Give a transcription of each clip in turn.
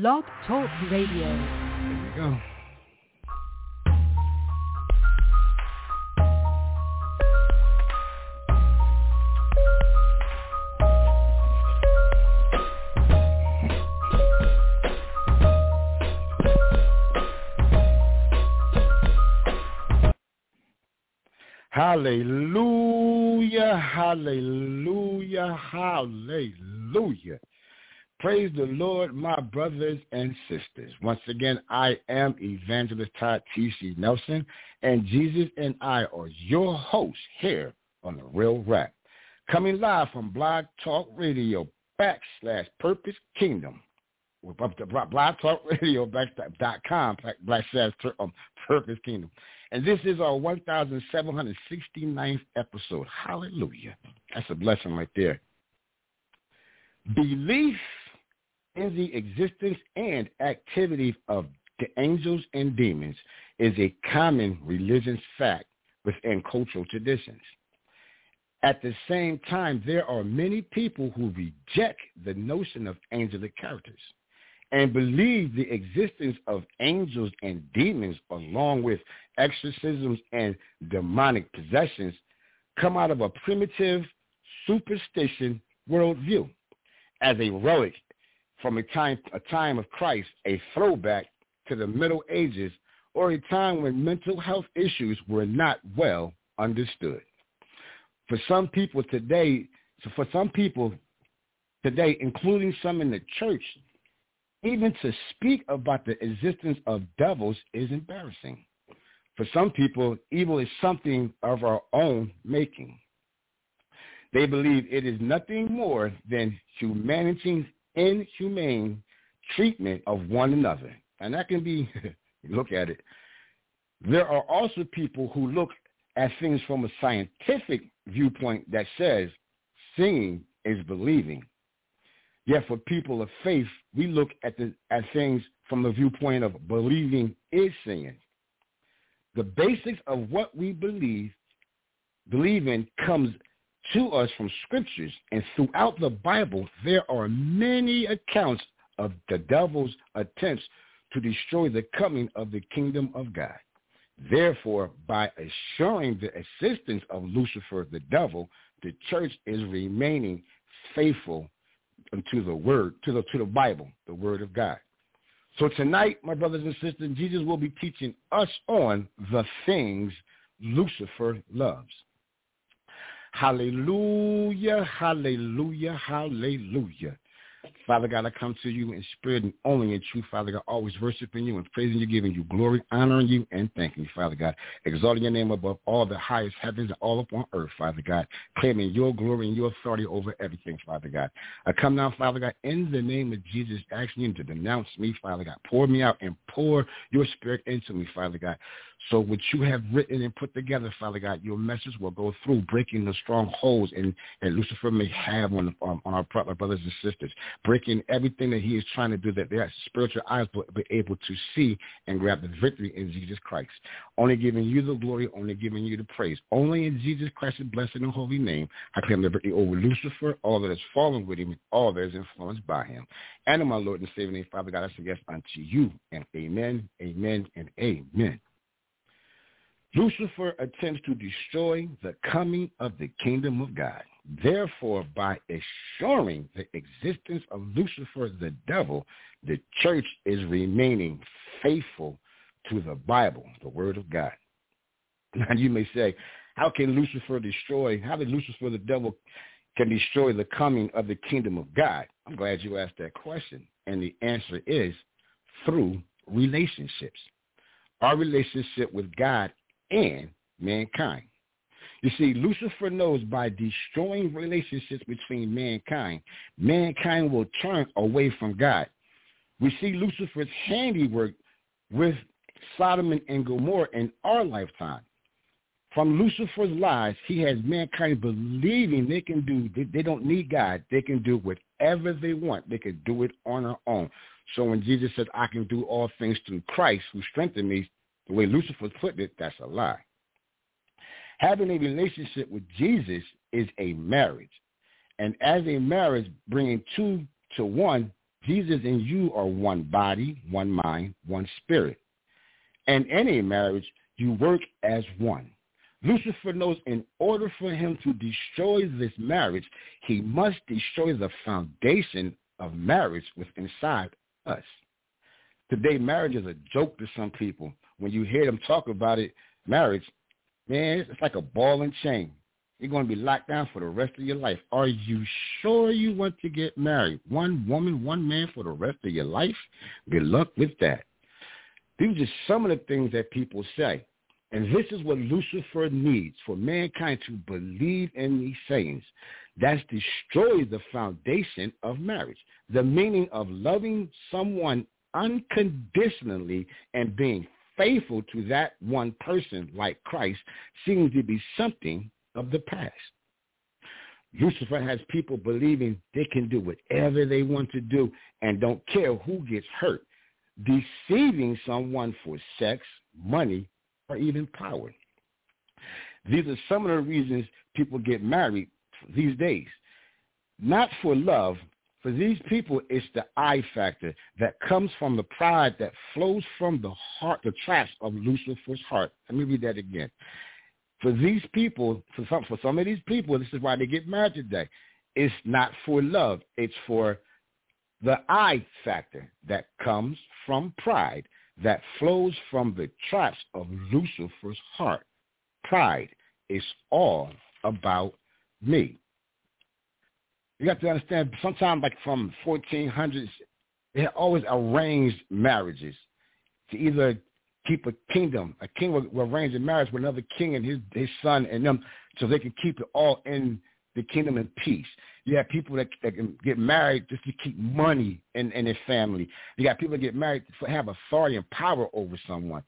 Blog Talk Radio. There we go. Hallelujah, hallelujah, hallelujah. Praise the Lord, my brothers and sisters. Once again, I am Evangelist Todd T.C. Nelson, and Jesus and I are your hosts here on The Real Rap. Coming live from Blog Talk Radio backslash Purpose Kingdom. Blog Talk Radio dot backslash um, Purpose Kingdom. And this is our 1,769th episode. Hallelujah. That's a blessing right there. Belief in the existence and activity of the angels and demons is a common religious fact within cultural traditions. At the same time, there are many people who reject the notion of angelic characters and believe the existence of angels and demons along with exorcisms and demonic possessions come out of a primitive superstition worldview as a relic from a time, a time of Christ, a throwback to the Middle Ages or a time when mental health issues were not well understood. For some people today, so for some people today, including some in the church, even to speak about the existence of devils is embarrassing. For some people, evil is something of our own making. They believe it is nothing more than humanity's inhumane treatment of one another. And that can be, look at it. There are also people who look at things from a scientific viewpoint that says seeing is believing. Yet for people of faith, we look at, the, at things from the viewpoint of believing is seeing. The basics of what we believe, believe in comes to us from scriptures. And throughout the Bible, there are many accounts of the devil's attempts to destroy the coming of the kingdom of God. Therefore, by assuring the assistance of Lucifer the devil, the church is remaining faithful to the word, to the to the Bible, the word of God. So tonight, my brothers and sisters, Jesus will be teaching us on the things Lucifer loves. Hallelujah, hallelujah, hallelujah. Father God, I come to you in spirit and only in truth, Father God, always worshiping you and praising you, giving you glory, honoring you, and thanking you, Father God, exalting your name above all the highest heavens and all upon earth, Father God, claiming your glory and your authority over everything, Father God. I come now, Father God, in the name of Jesus, asking you to denounce me, Father God. Pour me out and pour your spirit into me, Father God. So what you have written and put together, Father God, your message will go through breaking the strongholds and, and Lucifer may have on, um, on our brothers and sisters, breaking everything that he is trying to do that their spiritual eyes will be able to see and grab the victory in Jesus Christ. Only giving you the glory, only giving you the praise. Only in Jesus Christ's blessed and holy name, I claim victory over Lucifer, all that is fallen with him, all that is influenced by him. And in my Lord and Savior Father God, I say yes unto you. And amen, amen, and amen. Lucifer attempts to destroy the coming of the kingdom of God. Therefore, by assuring the existence of Lucifer the devil, the church is remaining faithful to the Bible, the word of God. Now you may say, how can Lucifer destroy, how did Lucifer the devil can destroy the coming of the kingdom of God? I'm glad you asked that question. And the answer is through relationships. Our relationship with God and mankind. You see, Lucifer knows by destroying relationships between mankind, mankind will turn away from God. We see Lucifer's handiwork with Sodom and Gomorrah in our lifetime. From Lucifer's lies, he has mankind believing they can do, they, they don't need God. They can do whatever they want. They can do it on their own. So when Jesus says, I can do all things through Christ who strengthened me, the way Lucifer put it, that's a lie. Having a relationship with Jesus is a marriage. And as a marriage, bringing two to one, Jesus and you are one body, one mind, one spirit. And in a marriage, you work as one. Lucifer knows in order for him to destroy this marriage, he must destroy the foundation of marriage within inside us. Today, marriage is a joke to some people. When you hear them talk about it, marriage, man, it's like a ball and chain. You're going to be locked down for the rest of your life. Are you sure you want to get married? One woman, one man for the rest of your life? Good luck with that. These are just some of the things that people say. And this is what Lucifer needs for mankind to believe in these sayings. That's destroy the foundation of marriage. The meaning of loving someone unconditionally and being faithful to that one person like Christ seems to be something of the past. Lucifer has people believing they can do whatever they want to do and don't care who gets hurt, deceiving someone for sex, money, or even power. These are some of the reasons people get married these days. Not for love. For these people, it's the I factor that comes from the pride that flows from the heart, the traps of Lucifer's heart. Let me read that again. For these people, for some, for some of these people, this is why they get married today. It's not for love. It's for the I factor that comes from pride that flows from the traps of Lucifer's heart. Pride is all about me. You got to understand, sometimes like from 1400s, they had always arranged marriages to either keep a kingdom. A king would, will arrange a marriage with another king and his, his son and them so they can keep it all in the kingdom in peace. You have people that, that can get married just to keep money in, in their family. You got people that get married to have authority and power over someone.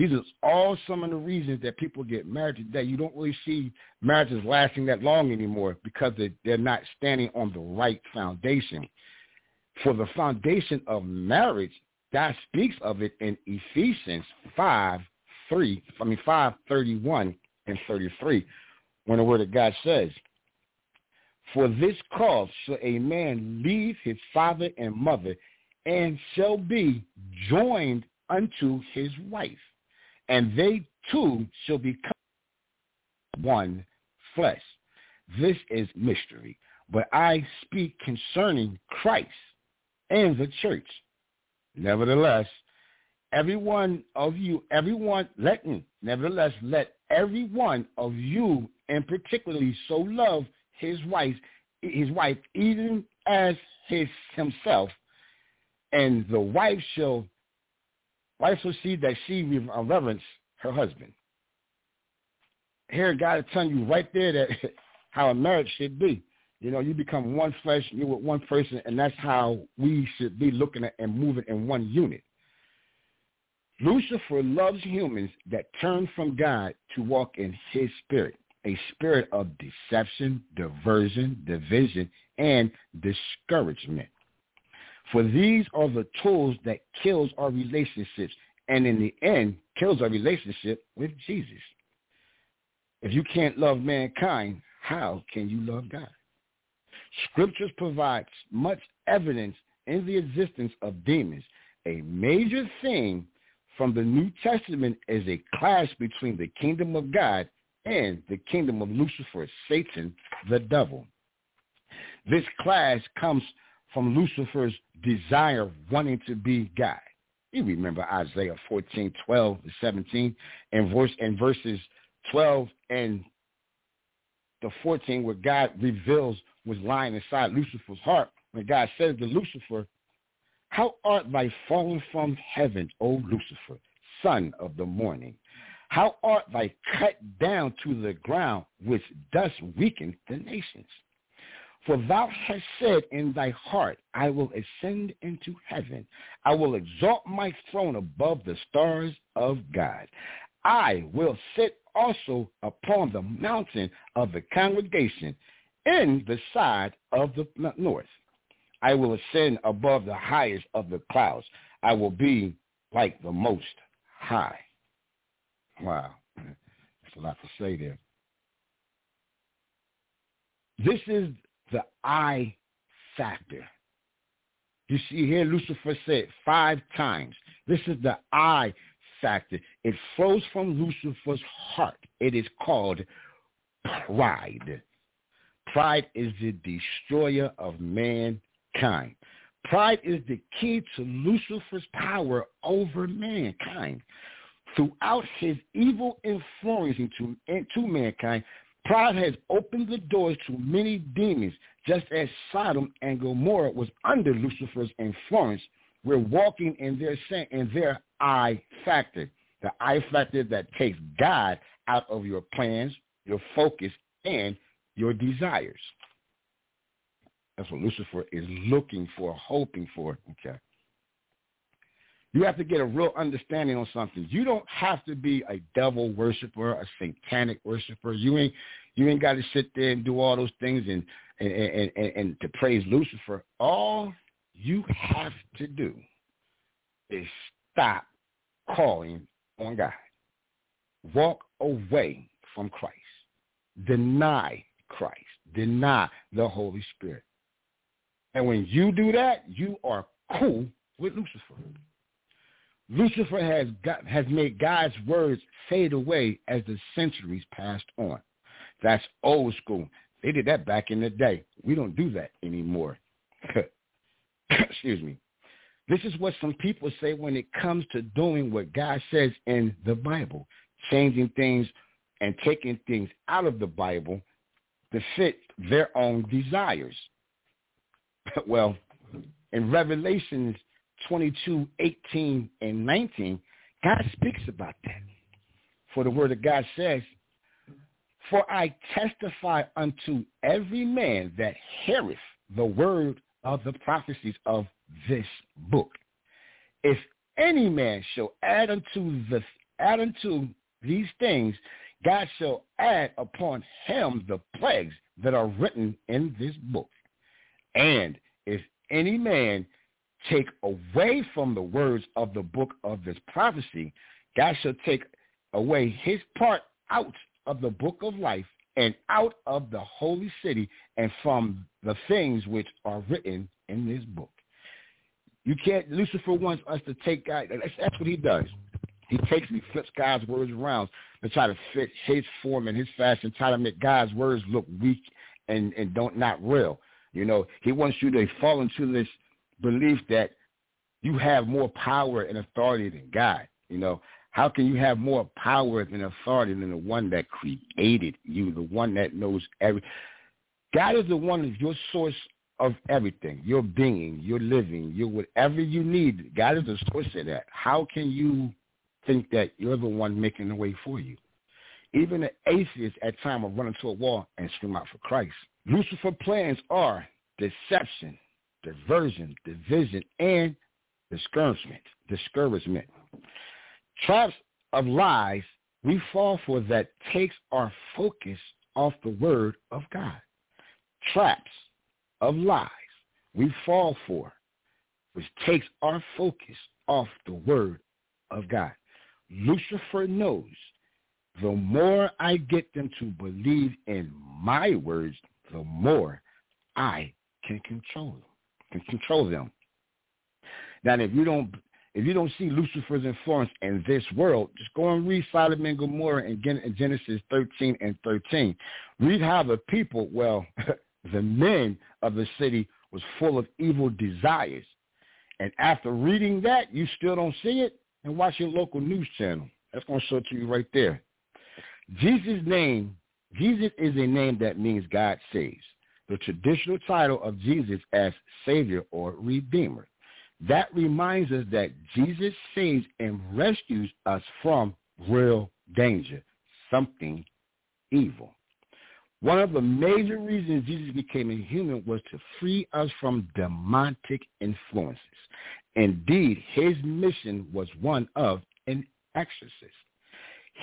These are all some of the reasons that people get married today. You don't really see marriages lasting that long anymore because they, they're not standing on the right foundation. For the foundation of marriage, God speaks of it in Ephesians 5, 3, I mean 5, 31 and 33, when the word of God says, for this cause shall a man leave his father and mother and shall be joined unto his wife, and they too shall become one flesh. This is mystery, but I speak concerning Christ and the church. Nevertheless, every one of you, everyone, let me, nevertheless, let every one of you, and particularly so love his wife, his wife even as his himself, and the wife shall wife shall see that she uh, reverence her husband. Here God is telling you right there that how a marriage should be. You know, you become one flesh, you're with one person, and that's how we should be looking at and moving in one unit. Lucifer loves humans that turn from God to walk in his spirit a spirit of deception, diversion, division, and discouragement. For these are the tools that kills our relationships and in the end kills our relationship with Jesus. If you can't love mankind, how can you love God? Scriptures provides much evidence in the existence of demons. A major theme from the New Testament is a clash between the kingdom of God and the kingdom of Lucifer, Satan, the devil. This clash comes from Lucifer's desire wanting to be God. You remember Isaiah 14, 12 17, and verse and verses 12 and the 14 where God reveals what's lying inside Lucifer's heart when God says to Lucifer, How art thou fallen from heaven, O Lucifer, son of the morning? How art thou cut down to the ground, which does weaken the nations? For thou hast said in thy heart, I will ascend into heaven. I will exalt my throne above the stars of God. I will sit also upon the mountain of the congregation in the side of the north. I will ascend above the highest of the clouds. I will be like the most high. Wow. That's a lot to say there. This is the I factor. You see here, Lucifer said five times. This is the I factor. It flows from Lucifer's heart. It is called pride. Pride is the destroyer of mankind. Pride is the key to Lucifer's power over mankind. Throughout his evil influence into, into mankind, pride has opened the doors to many demons, just as Sodom and Gomorrah was under Lucifer's influence. We're walking in their sin, in their I factor, the I factor that takes God out of your plans, your focus, and your desires. That's what Lucifer is looking for, hoping for. Okay. You have to get a real understanding on something. You don't have to be a devil worshiper, a satanic worshiper. You ain't you ain't got to sit there and do all those things and and, and, and, and to praise Lucifer. All you have to do is stop calling on God. Walk away from Christ. Deny Christ. Deny the Holy Spirit. And when you do that, you are cool with Lucifer. Lucifer has got, has made God's words fade away as the centuries passed on. That's old school. They did that back in the day. We don't do that anymore. Excuse me. This is what some people say when it comes to doing what God says in the Bible, changing things and taking things out of the Bible to fit their own desires. well, in Revelations 22, 18, and 19, God speaks about that. For the word of God says, For I testify unto every man that heareth the word of the prophecies of this book. If any man shall add unto the add unto these things, God shall add upon him the plagues that are written in this book. And if any man take away from the words of the book of this prophecy, God shall take away his part out of the book of life and out of the holy city and from the things which are written in this book. You can't, Lucifer wants us to take God, that's, that's what he does. He takes and flips God's words around to try to fit his form and his fashion, try to make God's words look weak and, and don't not real. You know, he wants you to fall into this belief that you have more power and authority than God. You know, how can you have more power and authority than the one that created you, the one that knows every? God is the one that's your source of everything, your being, your living, your whatever you need. God is the source of that. How can you think that you're the one making the way for you? Even the atheist at time will run into a wall and scream out for Christ. Lucifer plans are deception, diversion, division, and discouragement. Discouragement. Traps of lies we fall for that takes our focus off the word of God. Traps of lies we fall for, which takes our focus off the word of God. Lucifer knows the more I get them to believe in my words, the more I can control them, can control them. Now, if you don't if you don't see Lucifer's influence in this world, just go and read Sodom and Gomorrah in Genesis 13 and 13. Read how the people, well, the men of the city was full of evil desires. And after reading that, you still don't see it, and watch your local news channel. That's going to show it to you right there. Jesus' name, Jesus is a name that means God saves. The traditional title of Jesus as Savior or Redeemer. That reminds us that Jesus saves and rescues us from real danger, something evil. One of the major reasons Jesus became a human was to free us from demonic influences. Indeed, his mission was one of an exorcist.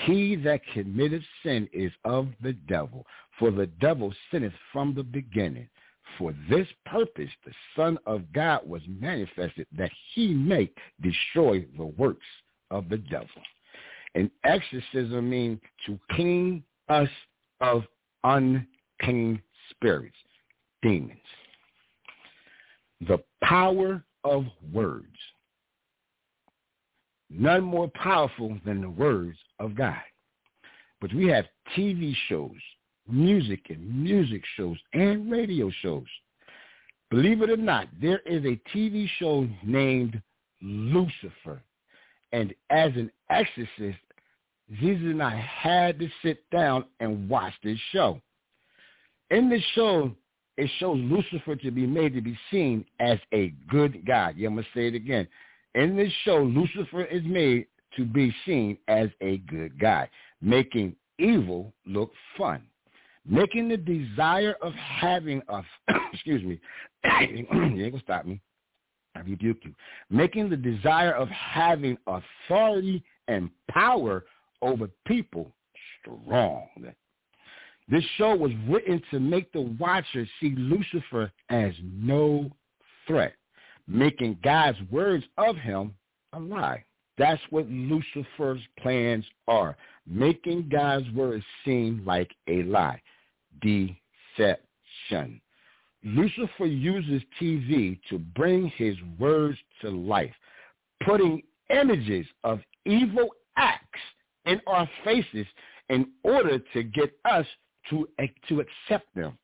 He that committeth sin is of the devil, for the devil sinneth from the beginning. For this purpose the Son of God was manifested, that he may destroy the works of the devil. And exorcism means to clean us of unclean spirits, demons. The power of words. None more powerful than the words of God. But we have TV shows, music and music shows, and radio shows. Believe it or not, there is a TV show named Lucifer. And as an exorcist, Jesus and I had to sit down and watch this show. In this show, it shows Lucifer to be made to be seen as a good guy. Yeah, I'm going to say it again. In this show, Lucifer is made to be seen as a good guy, making evil look fun, making the desire of having a, excuse me, you ain't to stop me. I rebuke you. Making the desire of having authority and power over people strong. This show was written to make the watcher see Lucifer as no threat, making God's words of him a lie. That's what Lucifer's plans are, making God's words seem like a lie. Deception. Lucifer uses TV to bring his words to life, putting images of evil acts in our faces in order to get us to, to accept them,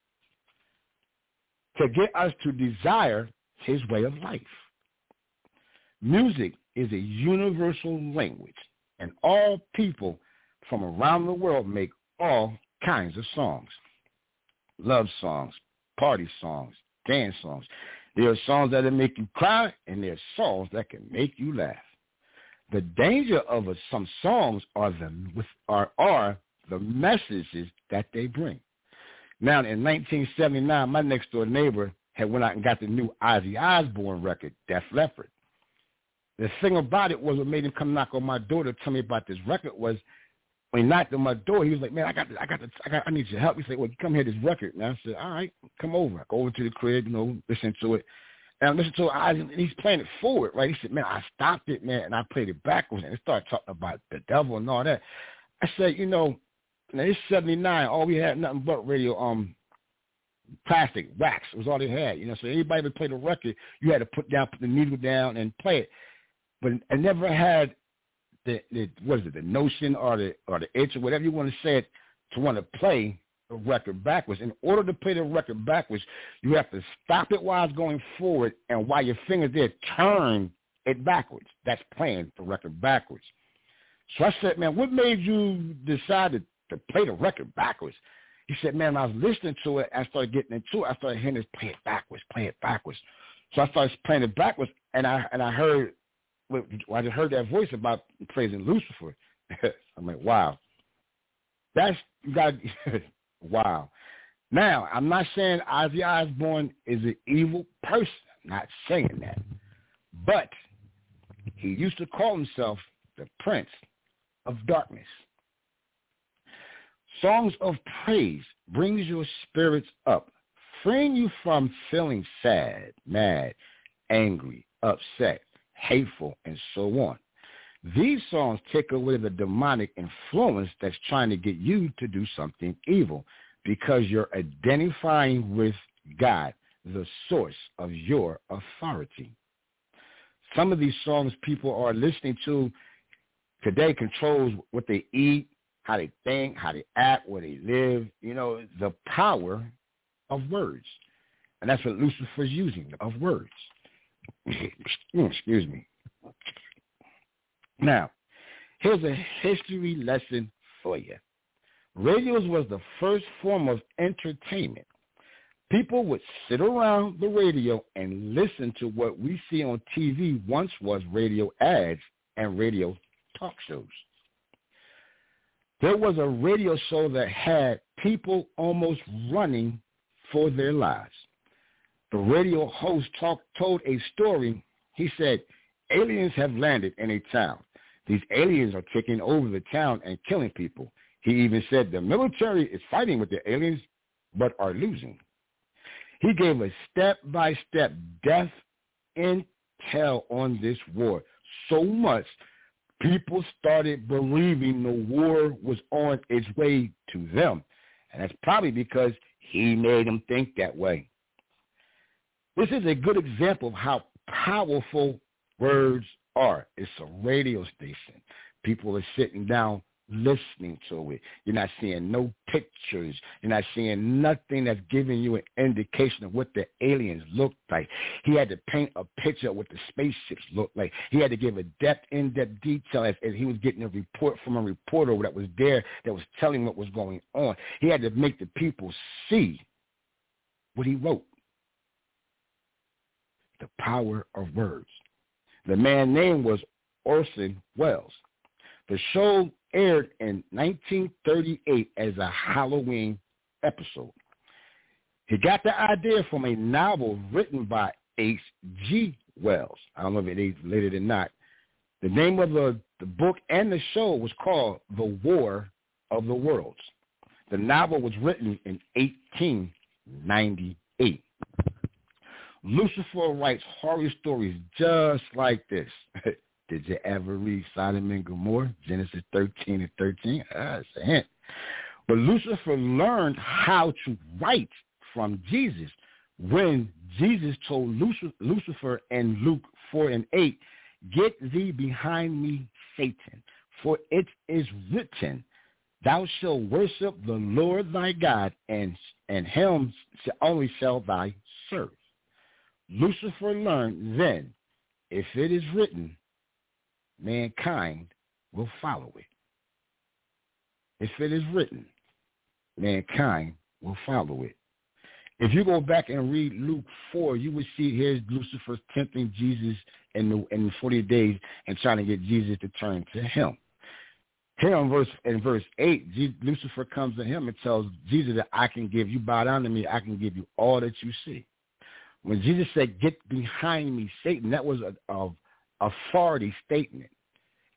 to get us to desire his way of life. Music is a universal language, and all people from around the world make all kinds of songs. Love songs, party songs, dance songs. There are songs that make you cry, and there are songs that can make you laugh. The danger of a, some songs are the are, are the messages that they bring. Now, in 1979, my next door neighbor had went out and got the new Ozzy Osbourne record, Def Leppard. The thing about it was what made him come knock on my door to tell me about this record was when he knocked on my door, he was like, "Man, I got, the, I got, the, I got, I need your help." He said, "Well, come here, this record." And I said, "All right, come over." I go over to the crib, you know, listen to it. And I listened to it, and he's playing it forward, right? He said, "Man, I stopped it, man, and I played it backwards, and it started talking about the devil and all that." I said, "You know, now it's '79. All we had nothing but radio, um, plastic wax was all they had. You know, so anybody would play the record, you had to put down, put the needle down, and play it. But I never had the, the what is it, the notion or the or the itch or whatever you want to say it to want to play the record backwards. In order to play the record backwards, you have to stop it while it's going forward, and while your fingers there, turn it backwards. That's playing the record backwards. So I said, man, what made you decide to, to play the record backwards? He said, man, I was listening to it. I started getting into it. I started hearing this, play it backwards, play it backwards. So I started playing it backwards, and I and I heard I just heard that voice about praising Lucifer. I'm like, wow, that's got wow. Now, I'm not saying Ozzy Osbourne is an evil person. I'm not saying that, but he used to call himself the Prince of Darkness. Songs of praise brings your spirits up, freeing you from feeling sad, mad, angry, upset, hateful, and so on. These songs take away the demonic influence that's trying to get you to do something evil because you're identifying with God, the source of your authority. Some of these songs people are listening to today controls what they eat, how they think, how they act, where they live, you know, the power of words. And that's what Lucifer's using, of words. Excuse me. Now, here's a history lesson for you. Radios was the first form of entertainment. People would sit around the radio and listen to what we see on TV once was radio ads and radio talk shows. There was a radio show that had people almost running for their lives the radio host talk, told a story. He said, aliens have landed in a town. These aliens are taking over the town and killing people. He even said the military is fighting with the aliens but are losing. He gave a step-by-step death intel on this war. So much people started believing the war was on its way to them. And that's probably because he made them think that way. This is a good example of how powerful words are. It's a radio station. People are sitting down listening to it. You're not seeing no pictures. You're not seeing nothing that's giving you an indication of what the aliens look like. He had to paint a picture of what the spaceships look like. He had to give a depth, in-depth detail as, as he was getting a report from a reporter that was there that was telling what was going on. He had to make the people see what he wrote. The power of words. The man's name was Orson Welles. The show aired in 1938 as a Halloween episode. He got the idea from a novel written by H.G. Wells. I don't know if it is later or not. The name of the, the book and the show was called The War of the Worlds. The novel was written in 1898. Lucifer writes horror stories just like this. Did you ever read Sodom and Gomorrah? Genesis 13 and 13? Ah, that's a hint. But Lucifer learned how to write from Jesus when Jesus told Lucifer in Luke 4 and 8, Get thee behind me, Satan, for it is written, Thou shalt worship the Lord thy God, and, and him only shall thy serve. Lucifer learned then, if it is written, mankind will follow it. If it is written, mankind will follow it. If you go back and read Luke 4, you will see here's Lucifer tempting Jesus in the, in the 40 days and trying to get Jesus to turn to him. Here in verse, in verse 8, Jesus, Lucifer comes to him and tells Jesus that I can give you, bow down to me, I can give you all that you see. When Jesus said, get behind me, Satan, that was a, a authority statement.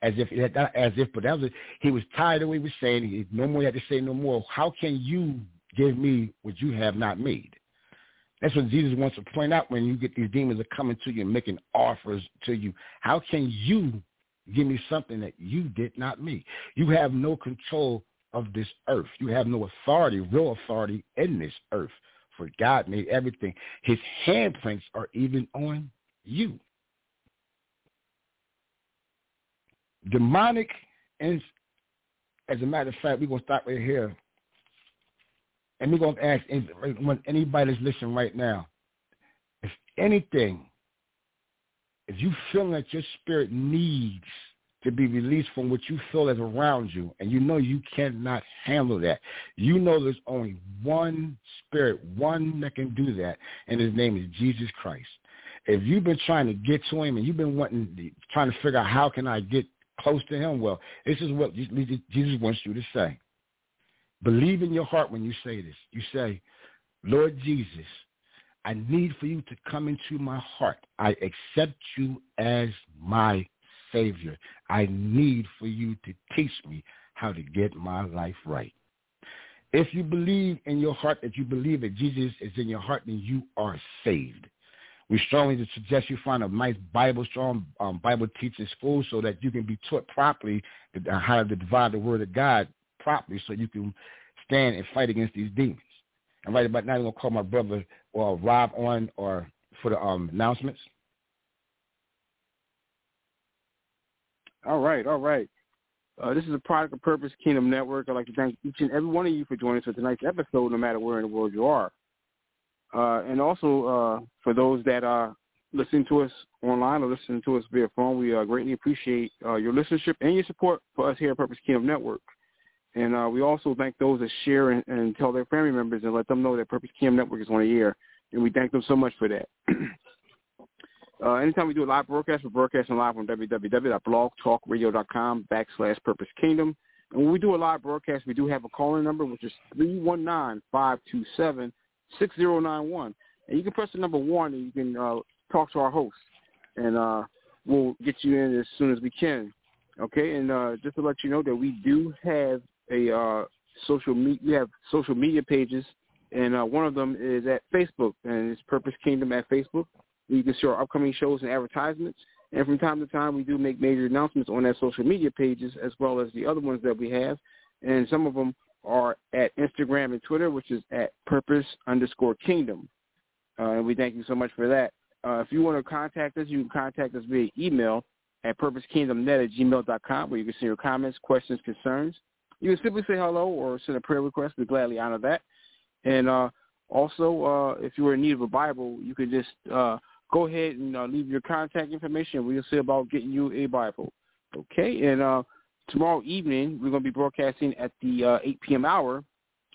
As if as if but that was he was tired of what he was saying. He no more he had to say no more. How can you give me what you have not made? That's what jesus wants to point out when you get these demons are coming to you and making offers to you. How can you give me something that you did not make? You have no control of this earth. You have no authority real authority in this earth for god made everything. His handprints are even on you demonic, and as a matter of fact, we're going to stop right here. And we're going to ask anybody that's listening right now, if anything, if you feel that your spirit needs to be released from what you feel is around you, and you know you cannot handle that, you know there's only one spirit, one that can do that, and his name is Jesus Christ. If you've been trying to get to him and you've been wanting, trying to figure out how can I get close to him, well, this is what Jesus wants you to say. Believe in your heart when you say this. You say, Lord Jesus, I need for you to come into my heart. I accept you as my Savior. I need for you to teach me how to get my life right. If you believe in your heart that you believe that Jesus is in your heart, then you are saved. We strongly suggest you find a nice Bible, strong um, Bible teaching school so that you can be taught properly how to divide the word of God properly so you can stand and fight against these demons. And right about now, I'm going to call my brother or Rob on or for the um, announcements. All right, all right. Uh, this is a product of Purpose Kingdom Network. I'd like to thank each and every one of you for joining us for tonight's episode, no matter where in the world you are. Uh, and also uh, for those that are listening to us online or listening to us via phone, we uh, greatly appreciate uh, your listenership and your support for us here at Purpose Kingdom Network. And uh, we also thank those that share and, and, tell their family members and let them know that Purpose Kingdom Network is on the air. And we thank them so much for that. uh, anytime we do a live broadcast, we're broadcasting live on www.blogtalkradio.com backslash Purpose Kingdom. And when we do a live broadcast, we do have a calling number, which is 319 527 6091. And you can press the number one and you can uh, talk to our host. And uh, we'll get you in as soon as we can. Okay, and uh, just to let you know that we do have a uh, social media, we have social media pages, and uh, one of them is at Facebook, and it's Purpose Kingdom at Facebook. You can see our upcoming shows and advertisements. And from time to time, we do make major announcements on that social media pages, as well as the other ones that we have. And some of them are at Instagram and Twitter, which is at purpose underscore kingdom. Uh, and we thank you so much for that. Uh, if you want to contact us, you can contact us via email at purposekingdomnet at gmail.com where you can send your comments, questions, concerns. You can simply say hello or send a prayer request. We gladly honor that. And uh, also, uh, if you are in need of a Bible, you can just uh, go ahead and uh, leave your contact information. We'll see about getting you a Bible. Okay, and tomorrow evening we're going to be broadcasting at the uh, 8 p.m. hour,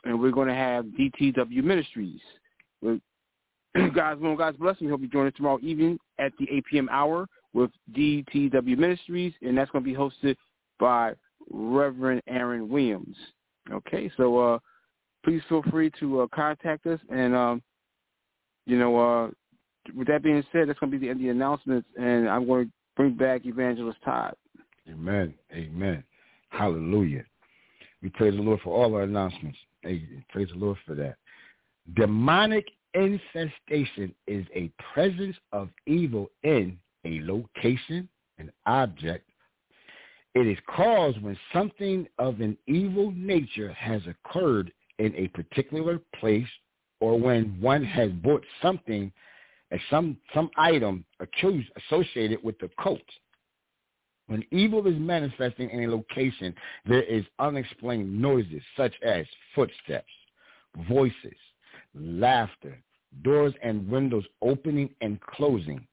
and we're going to have DTW Ministries. Guys, well, God's blessing. Hope you join us tomorrow evening at the 8 p.m. hour with DTW Ministries, and that's going to be hosted by Reverend Aaron Williams. Okay, so uh, please feel free to uh, contact us, and um, you know, uh, with that being said, that's going to be the end of the announcements, and I'm going to bring back Evangelist Todd. Amen. Amen. Hallelujah. We praise the Lord for all our announcements. Hey, praise the Lord for that. Demonic infestation is a presence of evil in a location, an object. It is caused when something of an evil nature has occurred in a particular place or when one has bought something uh, some some item accused associated with the cult. When evil is manifesting in a location, there is unexplained noises such as footsteps, voices, laughter, doors and windows opening and closing.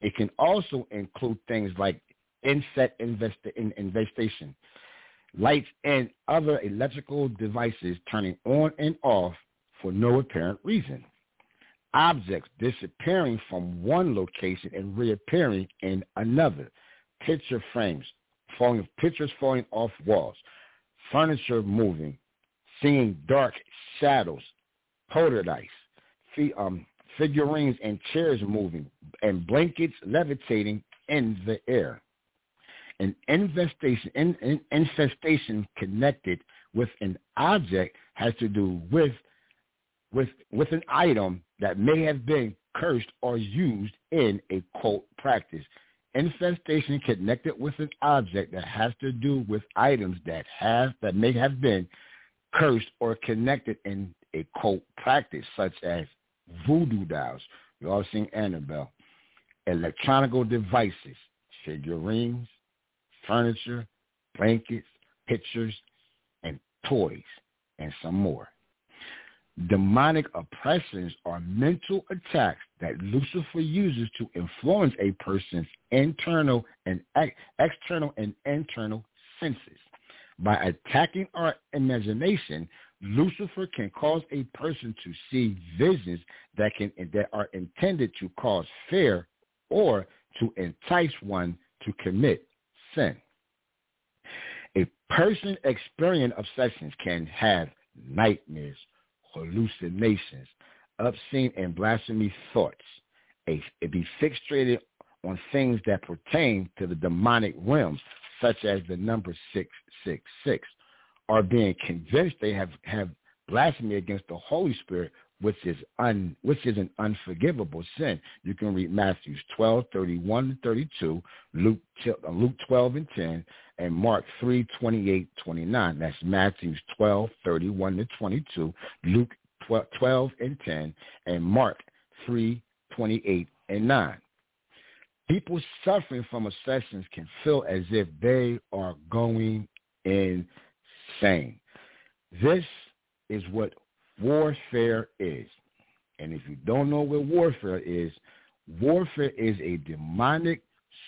It can also include things like insect infestation, lights and other electrical devices turning on and off for no apparent reason objects disappearing from one location and reappearing in another, picture frames falling, pictures falling off walls, furniture moving, seeing dark shadows, poltergeist, um, figurines and chairs moving, and blankets levitating in the air. An infestation, in, in, infestation connected with an object has to do with with with an item that may have been cursed or used in a cult practice. Infestation connected with an object that has to do with items that have that may have been cursed or connected in a cult practice, such as voodoo dolls. We all seen Annabelle. Electronic devices, figurines, furniture, blankets, pictures, and toys, and some more. Demonic oppressions are mental attacks that Lucifer uses to influence a person's internal and ex- external and internal senses. By attacking our imagination, Lucifer can cause a person to see visions that can that are intended to cause fear or to entice one to commit sin. A person experiencing obsessions can have nightmares, hallucinations, obscene and blasphemy thoughts. A, be fixated on things that pertain to the demonic realms, such as the number 666, are being convinced they have, have blasphemy against the Holy Spirit, which is un, which is an unforgivable sin. You can read Matthew 12, 31 32, Luke, uh, Luke 12 and 10, and Mark 3, 28, 29. That's Matthew 12, 31 to 22, Luke 12 and 10, and Mark 3, 28 and 9. People suffering from obsessions can feel as if they are going insane. This is what warfare is. And if you don't know what warfare is, warfare is a demonic,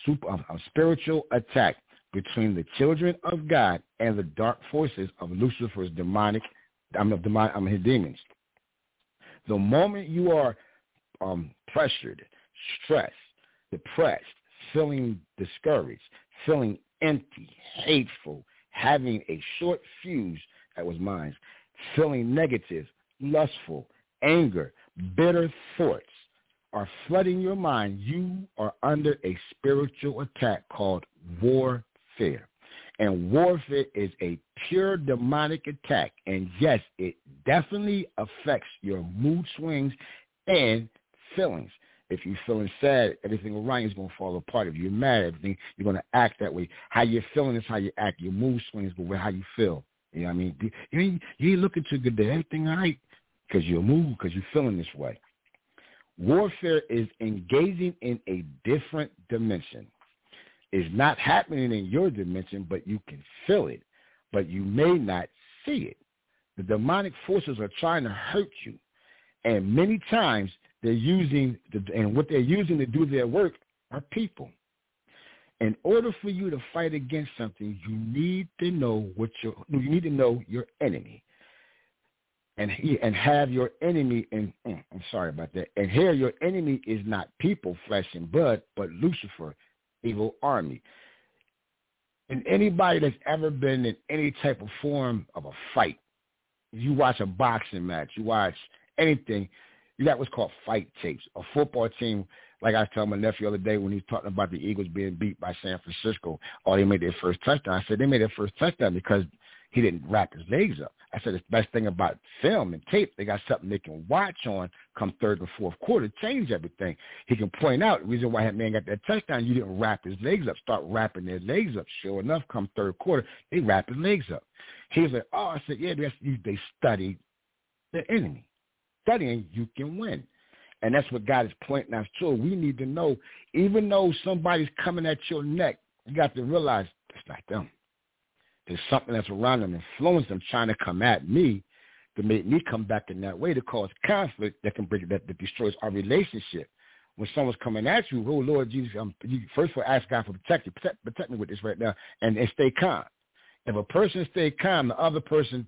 super, a spiritual attack between the children of God and the dark forces of Lucifer's demonic, I'm of demonic, I'm his demons. The moment you are um, pressured, stressed, depressed, feeling discouraged, feeling empty, hateful, having a short fuse, that was mine, feeling negative, lustful, anger, bitter thoughts are flooding your mind, you are under a spiritual attack called warfare. And warfare is a pure demonic attack. And yes, it definitely affects your mood swings and feelings. If you're feeling sad, everything around you is going to fall apart. If you're mad, everything you're going to act that way. How you're feeling is how you act. Your mood swings but how you feel. You know what I mean? You ain't, you ain't looking too good. Everything all right because you're moved, because you're feeling this way. Warfare is engaging in a different dimension. It's not happening in your dimension, but you can feel it, but you may not see it. The demonic forces are trying to hurt you. And many times they're using, the, and what they're using to do their work are people. In order for you to fight against something, you need to know what your, you need to know your enemy and he and have your enemy and I'm sorry about that. And here your enemy is not people, flesh and blood, but Lucifer, evil army. And anybody that's ever been in any type of form of a fight, you watch a boxing match, you watch anything, you got what's called fight tapes. A football team, like I telling my nephew the other day when he was talking about the Eagles being beat by San Francisco, or they made their first touchdown. I said they made their first touchdown because he didn't wrap his legs up. I said the best thing about film and tape, they got something they can watch on come third or fourth quarter, change everything. He can point out the reason why that man got that touchdown, you didn't wrap his legs up. Start wrapping their legs up. Sure enough, come third quarter, they wrap his legs up. He was like, oh, I said, yeah, that's, they studied the enemy. Studying, you can win. And that's what God is pointing us to. We need to know, even though somebody's coming at your neck, you got to realize it's not them. There's something that's around them, influencing them, trying to come at me to make me come back in that way to cause conflict that can bring that, that destroys our relationship. When someone's coming at you, oh Lord Jesus, um, you first of all ask God for protection, protect, protect me with this right now, and, and stay calm. If a person stay calm, the other person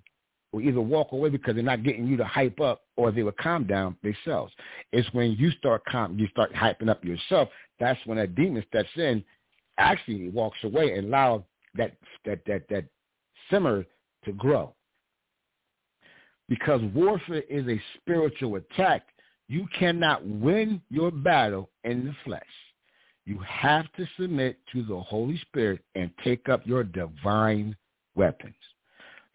will either walk away because they're not getting you to hype up, or they will calm down themselves. It's when you start calm, you start hyping up yourself. That's when that demon steps in, actually walks away and allows that that that that simmer to grow. Because warfare is a spiritual attack, you cannot win your battle in the flesh. You have to submit to the Holy Spirit and take up your divine weapons.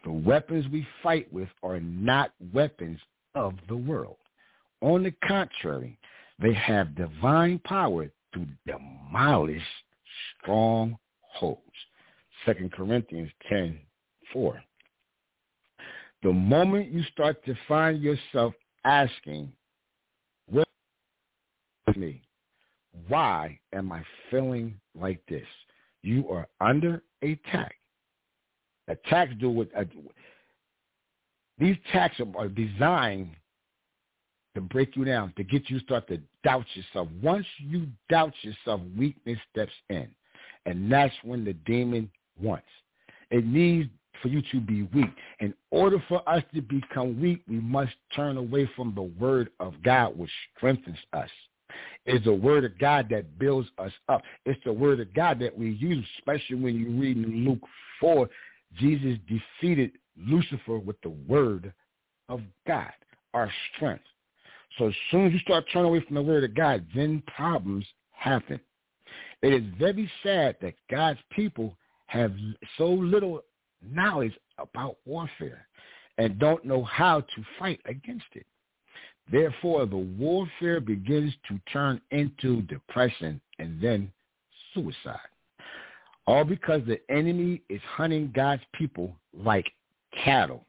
The weapons we fight with are not weapons of the world. On the contrary, they have divine power to demolish strongholds. 2 Corinthians ten four. The moment you start to find yourself asking, what me? Why am I feeling like this? You are under attack. Attacks do what uh, these attacks are designed to break you down, to get you start to doubt yourself. Once you doubt yourself, weakness steps in. And that's when the demon wants. It needs for you to be weak. In order for us to become weak, we must turn away from the word of God, which strengthens us. It's the word of God that builds us up. It's the word of God that we use, especially when you read in Luke 4, Jesus defeated Lucifer with the word of God, our strength. So as soon as you start turning away from the word of God, then problems happen. It is very sad that God's people have so little knowledge about warfare and don't know how to fight against it. Therefore, the warfare begins to turn into depression and then suicide. All because the enemy is hunting God's people like cattle.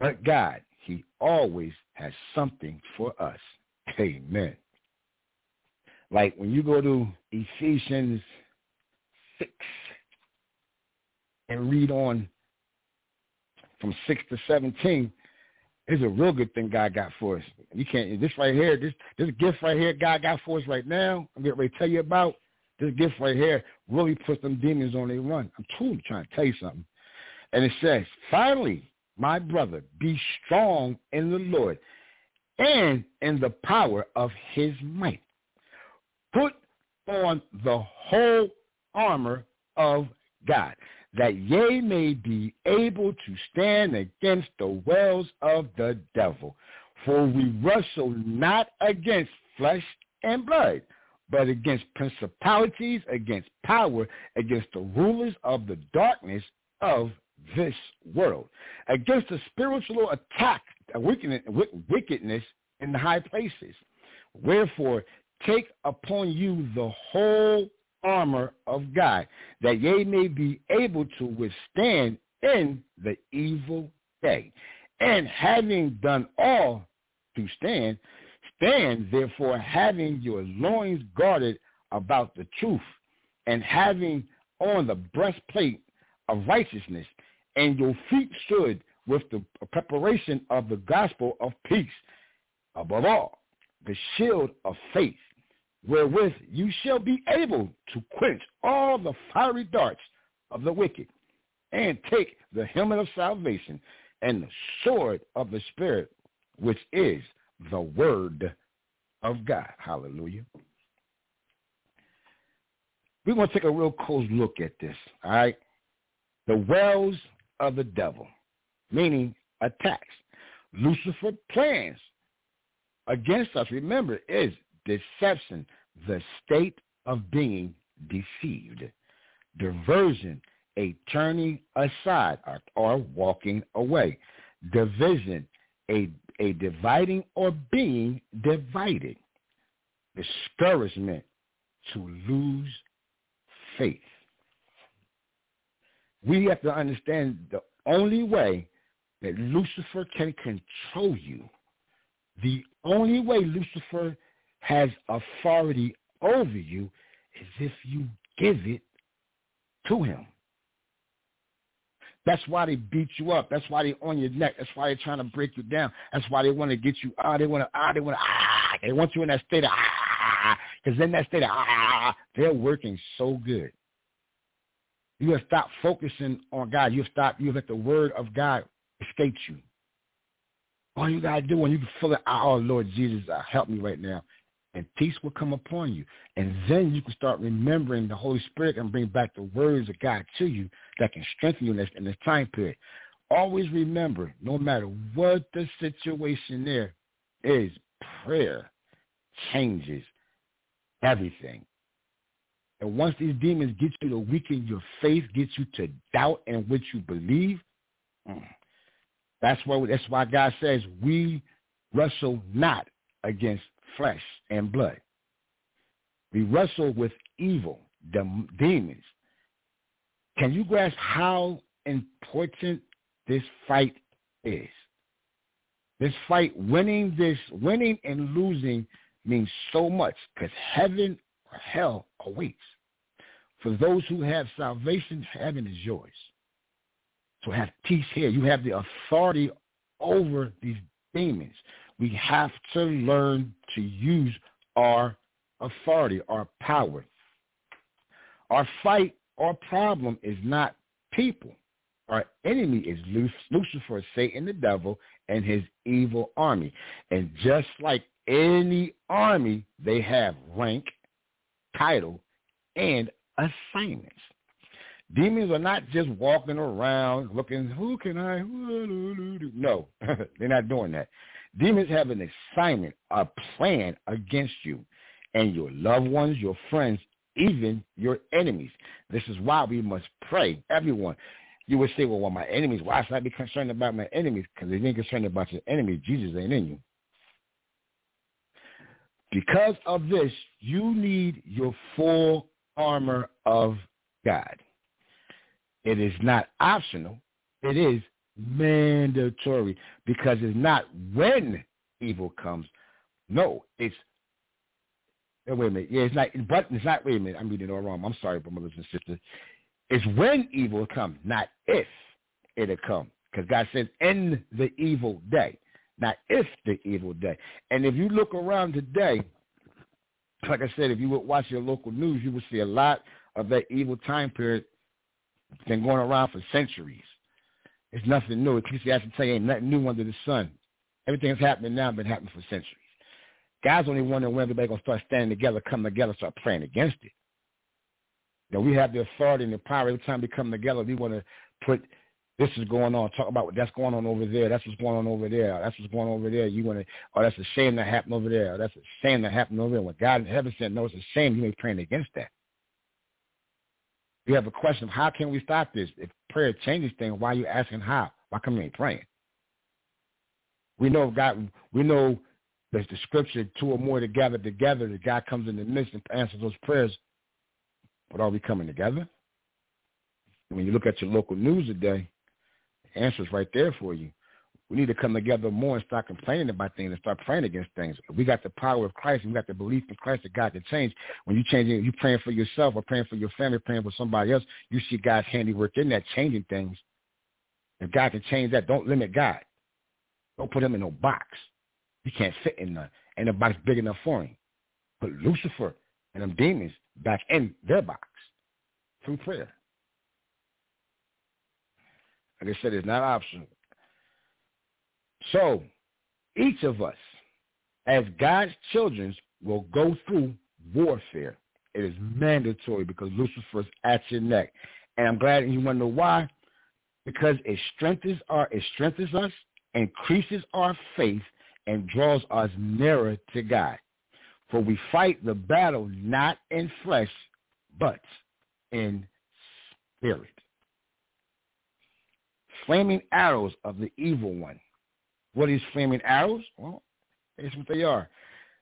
But God, he always has something for us. Amen. Like when you go to Ephesians 6, and read on from 6 to 17, it's a real good thing God got for us. You can't, this right here, this, this gift right here God got for us right now, I'm getting ready to tell you about, this gift right here really puts them demons on their run. I'm truly trying to tell you something. And it says, finally, my brother, be strong in the Lord and in the power of his might. Put on the whole armor of God that ye may be able to stand against the wells of the devil. For we wrestle not against flesh and blood, but against principalities, against power, against the rulers of the darkness of this world, against the spiritual attack, wickedness in the high places. Wherefore, take upon you the whole armor of God, that ye may be able to withstand in the evil day. And having done all to stand, Stand therefore having your loins guarded about the truth and having on the breastplate of righteousness and your feet stood with the preparation of the gospel of peace. Above all, the shield of faith, wherewith you shall be able to quench all the fiery darts of the wicked, and take the helmet of salvation and the sword of the Spirit, which is the word of God. Hallelujah. We want to take a real close look at this, all right? The wells of the devil, meaning attacks. Lucifer plans against us, remember, is deception, the state of being deceived. Diversion, a turning aside or, or walking away. Division, a, a dividing or being divided. Discouragement, to lose faith. We have to understand the only way that Lucifer can control you, the only way Lucifer has authority over you is if you give it to him. That's why they beat you up. That's why they on your neck. That's why they're trying to break you down. That's why they want to get you ah. They want to ah. They want to ah. They want you in that state of ah. Because in that state of ah, they're working so good. You have stopped focusing on God. You have stopped. You have let the word of God escape you. All you gotta do when you feel it, oh Lord Jesus, uh, help me right now, and peace will come upon you, and then you can start remembering the Holy Spirit and bring back the words of God to you that can strengthen you in this, in this time period. Always remember, no matter what the situation there is, prayer changes everything. And once these demons get you to weaken your faith, get you to doubt in what you believe, mm, that's why that's why God says we wrestle not against flesh and blood. We wrestle with evil, the demons. Can you grasp how important this fight is? This fight, winning this, winning and losing means so much because heaven or hell awaits. For those who have salvation, heaven is yours. So have peace here. You have the authority over these demons. We have to learn to use our authority, our power. Our fight, our problem is not people. Our enemy is Lucifer, Satan, the devil, and his evil army. And just like any army, they have rank, title, and assignments. Demons are not just walking around looking, who can I? No, they're not doing that. Demons have an assignment, a plan against you and your loved ones, your friends, even your enemies. This is why we must pray. Everyone, you would say, well, well, my enemies, why should I be concerned about my enemies? Because if you're concerned about your enemies, Jesus ain't in you. Because of this, you need your full armor of God. It is not optional. It is mandatory because it's not when evil comes. No, it's uh, wait a minute. Yeah, it's not. But it's not. Wait a minute. I'm reading it all wrong. I'm sorry, brothers and sisters. It's when evil comes, not if it'll come. Because God says, "In the evil day," not if the evil day. And if you look around today, like I said, if you would watch your local news, you would see a lot of that evil time period been going around for centuries. It's nothing new. Ecclesiastes you ain't nothing new under the sun. Everything that's happening now been happening for centuries. God's only wondering when everybody gonna start standing together, come together, start praying against it. Know, we have the authority and the power. Every time we come together, we want to put this is going on. Talk about what that's going on over there. That's what's going on over there. That's what's going on over there. You want to, oh, that's a shame that happened over there. that's a shame that happened over there. When God in heaven said, no, it's a shame. You ain't praying against that. We have a question of how can we stop this? If prayer changes things, why are you asking how? Why come you ain't praying? We know God. We know there's the scripture: two or more together, together. That God comes in the midst and answers those prayers. But are we coming together? When you look at your local news today, the answer's right there for you. We need to come together more and start complaining about things and start praying against things. We got the power of Christ and we got the belief in Christ that God can change. When you change it, you praying for yourself or praying for your family, praying for somebody else, you see God's handiwork in that, changing things. If God can change that, don't limit God. Don't put him in no box. He can't fit in the in a box big enough for him. Put Lucifer and them demons back in their box through prayer. Like I said, it's not optional. So each of us, as God's children, will go through warfare. It is mandatory because Lucifer's at your neck. And I'm glad you want to know why? Because it strengthens our it strengthens us, increases our faith, and draws us nearer to God. For we fight the battle not in flesh, but in spirit. Flaming arrows of the evil one. What are these flaming arrows? Well, here's what they are.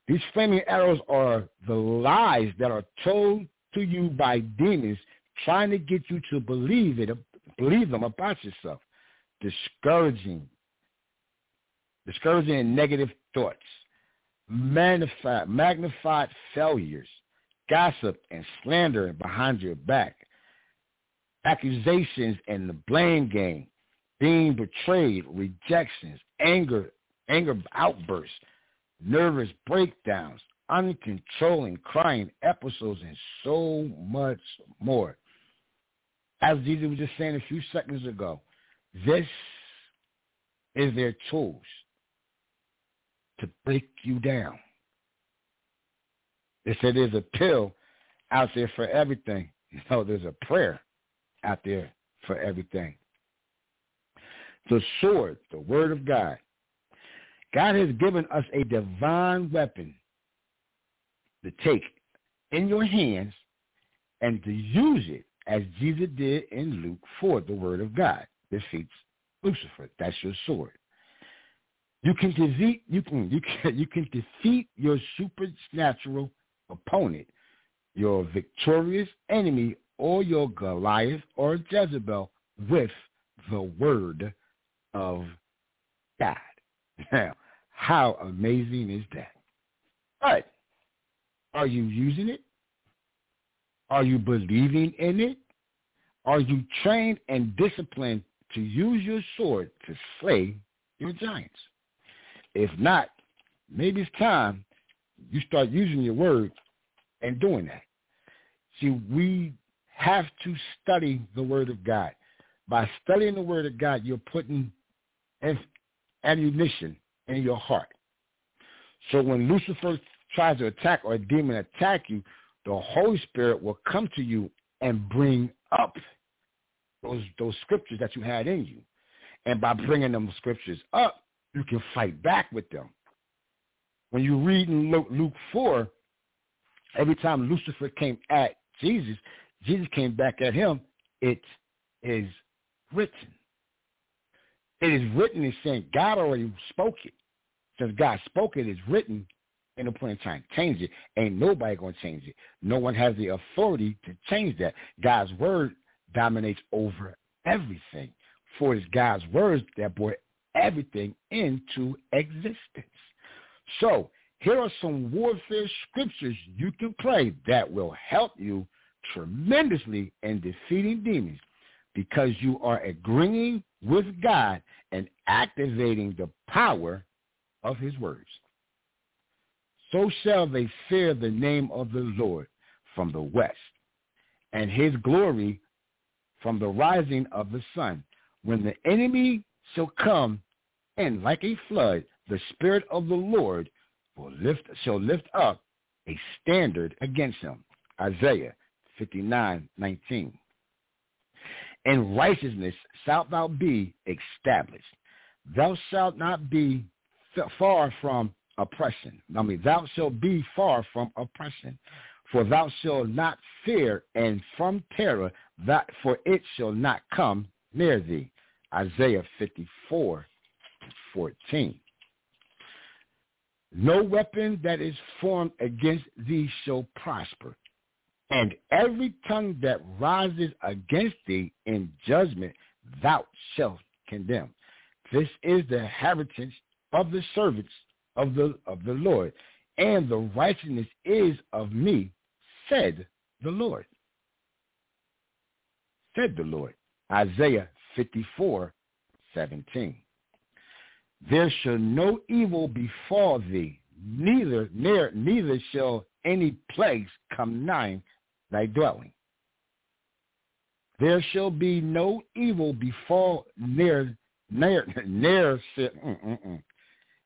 These flaming arrows are the lies that are told to you by demons trying to get you to believe it, believe them about yourself. Discouraging, discouraging and negative thoughts, magnified, magnified failures, gossip and slander behind your back, accusations and the blame game, being betrayed, rejections, anger, anger outbursts, nervous breakdowns, uncontrolling crying episodes, and so much more. As Jesus was just saying a few seconds ago, this is their tools to break you down. They said there's a pill out there for everything. You know, there's a prayer out there for everything. The sword, the word of God. God has given us a divine weapon to take in your hands and to use it as Jesus did in Luke for the word of God defeats Lucifer. That's your sword. You can defeat you can you can you can defeat your supernatural opponent, your victorious enemy, or your Goliath or Jezebel with the word of God. Now, how amazing is that? But are you using it? Are you believing in it? Are you trained and disciplined to use your sword to slay your giants? If not, maybe it's time you start using your word and doing that. See, we have to study the word of God. By studying the word of God, you're putting ammunition in your heart. So when Lucifer tries to attack or a demon attack you, the Holy Spirit will come to you and bring up those those scriptures that you had in you. And by bringing them scriptures up, you can fight back with them. When you read in Luke, Luke 4, every time Lucifer came at Jesus, Jesus came back at him. It is written. It is written is saying God already spoke it. Since God spoke it, it's written in a point in time. Change it. Ain't nobody going to change it. No one has the authority to change that. God's word dominates over everything. For it's God's words that brought everything into existence. So here are some warfare scriptures you can pray that will help you tremendously in defeating demons because you are agreeing with God and activating the power of his words. So shall they fear the name of the Lord from the west, and his glory from the rising of the sun. When the enemy shall come and like a flood, the Spirit of the Lord will lift, shall lift up a standard against him. Isaiah 59, 19 in righteousness shalt thou be established. Thou shalt not be far from oppression. I mean, thou shalt be far from oppression, for thou shalt not fear, and from terror, that for it shall not come near thee. Isaiah 54, 14. No weapon that is formed against thee shall prosper, and every tongue that rises against thee in judgment thou shalt condemn. This is the heritage of the servants of the of the Lord, and the righteousness is of me, said the Lord. Said the Lord. Isaiah 54, 17. There shall no evil befall thee, neither near, neither shall any plagues come nigh thy dwelling. There shall be no evil befall near near near. Mm, mm, mm.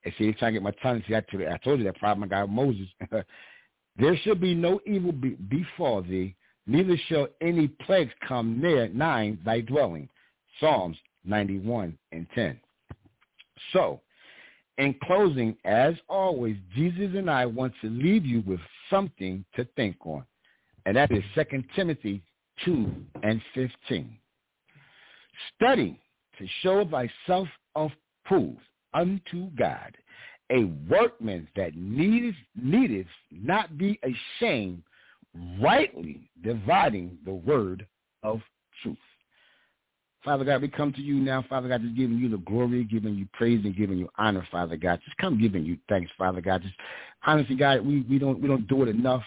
And see, trying to get my tongue. See, I, I told you that problem I got Moses. there shall be no evil be, befall thee, neither shall any plagues come near nigh thy dwelling. Psalms 91 and 10. So, in closing, as always, Jesus and I want to leave you with something to think on, and that is 2 Timothy 2 and 15. Study to show thyself approved unto God, a workman that needeth, needeth not be ashamed, rightly dividing the word of truth. Father God, we come to you now, Father God, just giving you the glory, giving you praise and giving you honor, Father God. Just come giving you thanks, Father God. Just honestly, God, we, we don't we don't do it enough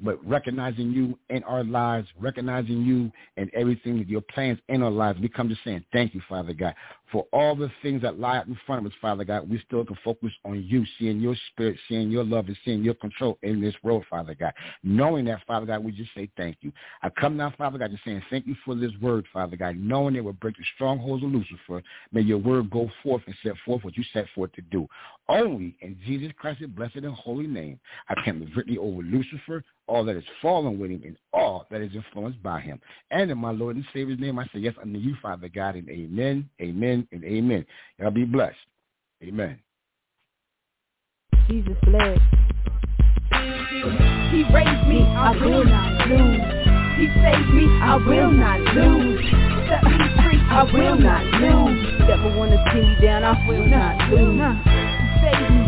but recognizing you in our lives, recognizing you and everything, your plans in our lives. We come to saying thank you, Father God, for all the things that lie in front of us, Father God. We still can focus on you, seeing your spirit, seeing your love, and seeing your control in this world, Father God. Knowing that, Father God, we just say thank you. I come now, Father God, just saying thank you for this word, Father God, knowing it will break the strongholds of Lucifer. May your word go forth and set forth what you set forth to do. Only in Jesus Christ's blessed and holy name, I can victory over Lucifer, all that is fallen with him, and all that is influenced by him. And in my Lord and Savior's name, I say yes unto you, Father God, and amen, amen, and amen. Y'all be blessed. Amen. Jesus bled. He raised me, I will not lose. He saved me, I will not lose. Set me free, I will not lose. Never wanna see me down, I will not lose.